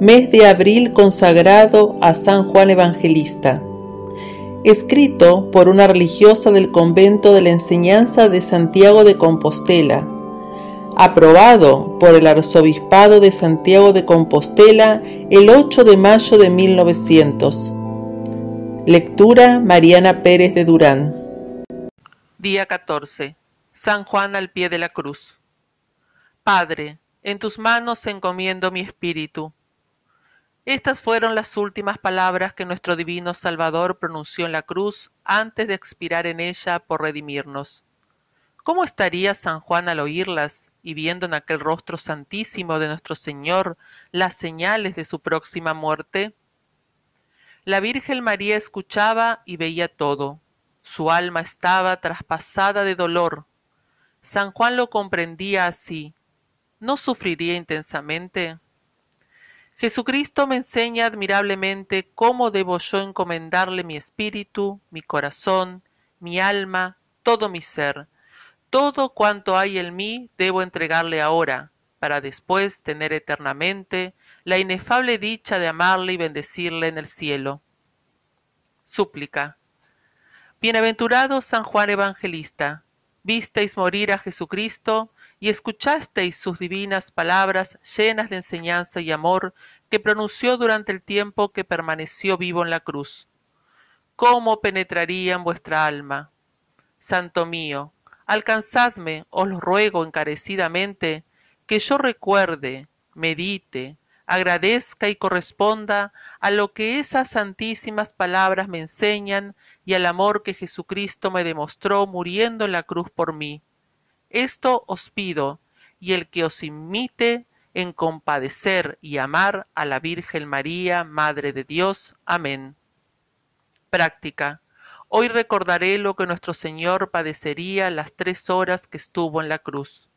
mes de abril consagrado a San Juan Evangelista. Escrito por una religiosa del convento de la enseñanza de Santiago de Compostela. Aprobado por el Arzobispado de Santiago de Compostela el 8 de mayo de 1900. Lectura Mariana Pérez de Durán. Día 14. San Juan al pie de la cruz. Padre, en tus manos encomiendo mi espíritu. Estas fueron las últimas palabras que nuestro divino Salvador pronunció en la cruz antes de expirar en ella por redimirnos. ¿Cómo estaría San Juan al oírlas y viendo en aquel rostro santísimo de nuestro Señor las señales de su próxima muerte? La Virgen María escuchaba y veía todo. Su alma estaba traspasada de dolor. San Juan lo comprendía así, ¿no sufriría intensamente? Jesucristo me enseña admirablemente cómo debo yo encomendarle mi espíritu, mi corazón, mi alma, todo mi ser. Todo cuanto hay en mí debo entregarle ahora, para después tener eternamente la inefable dicha de amarle y bendecirle en el cielo. Súplica. Bienaventurado San Juan Evangelista, visteis morir a Jesucristo y escuchasteis sus divinas palabras llenas de enseñanza y amor que pronunció durante el tiempo que permaneció vivo en la cruz. ¿Cómo penetraría en vuestra alma? Santo mío, alcanzadme, os lo ruego encarecidamente, que yo recuerde, medite, agradezca y corresponda a lo que esas santísimas palabras me enseñan y al amor que Jesucristo me demostró muriendo en la cruz por mí. Esto os pido, y el que os imite en compadecer y amar a la Virgen María, Madre de Dios. Amén. Práctica. Hoy recordaré lo que nuestro Señor padecería las tres horas que estuvo en la cruz.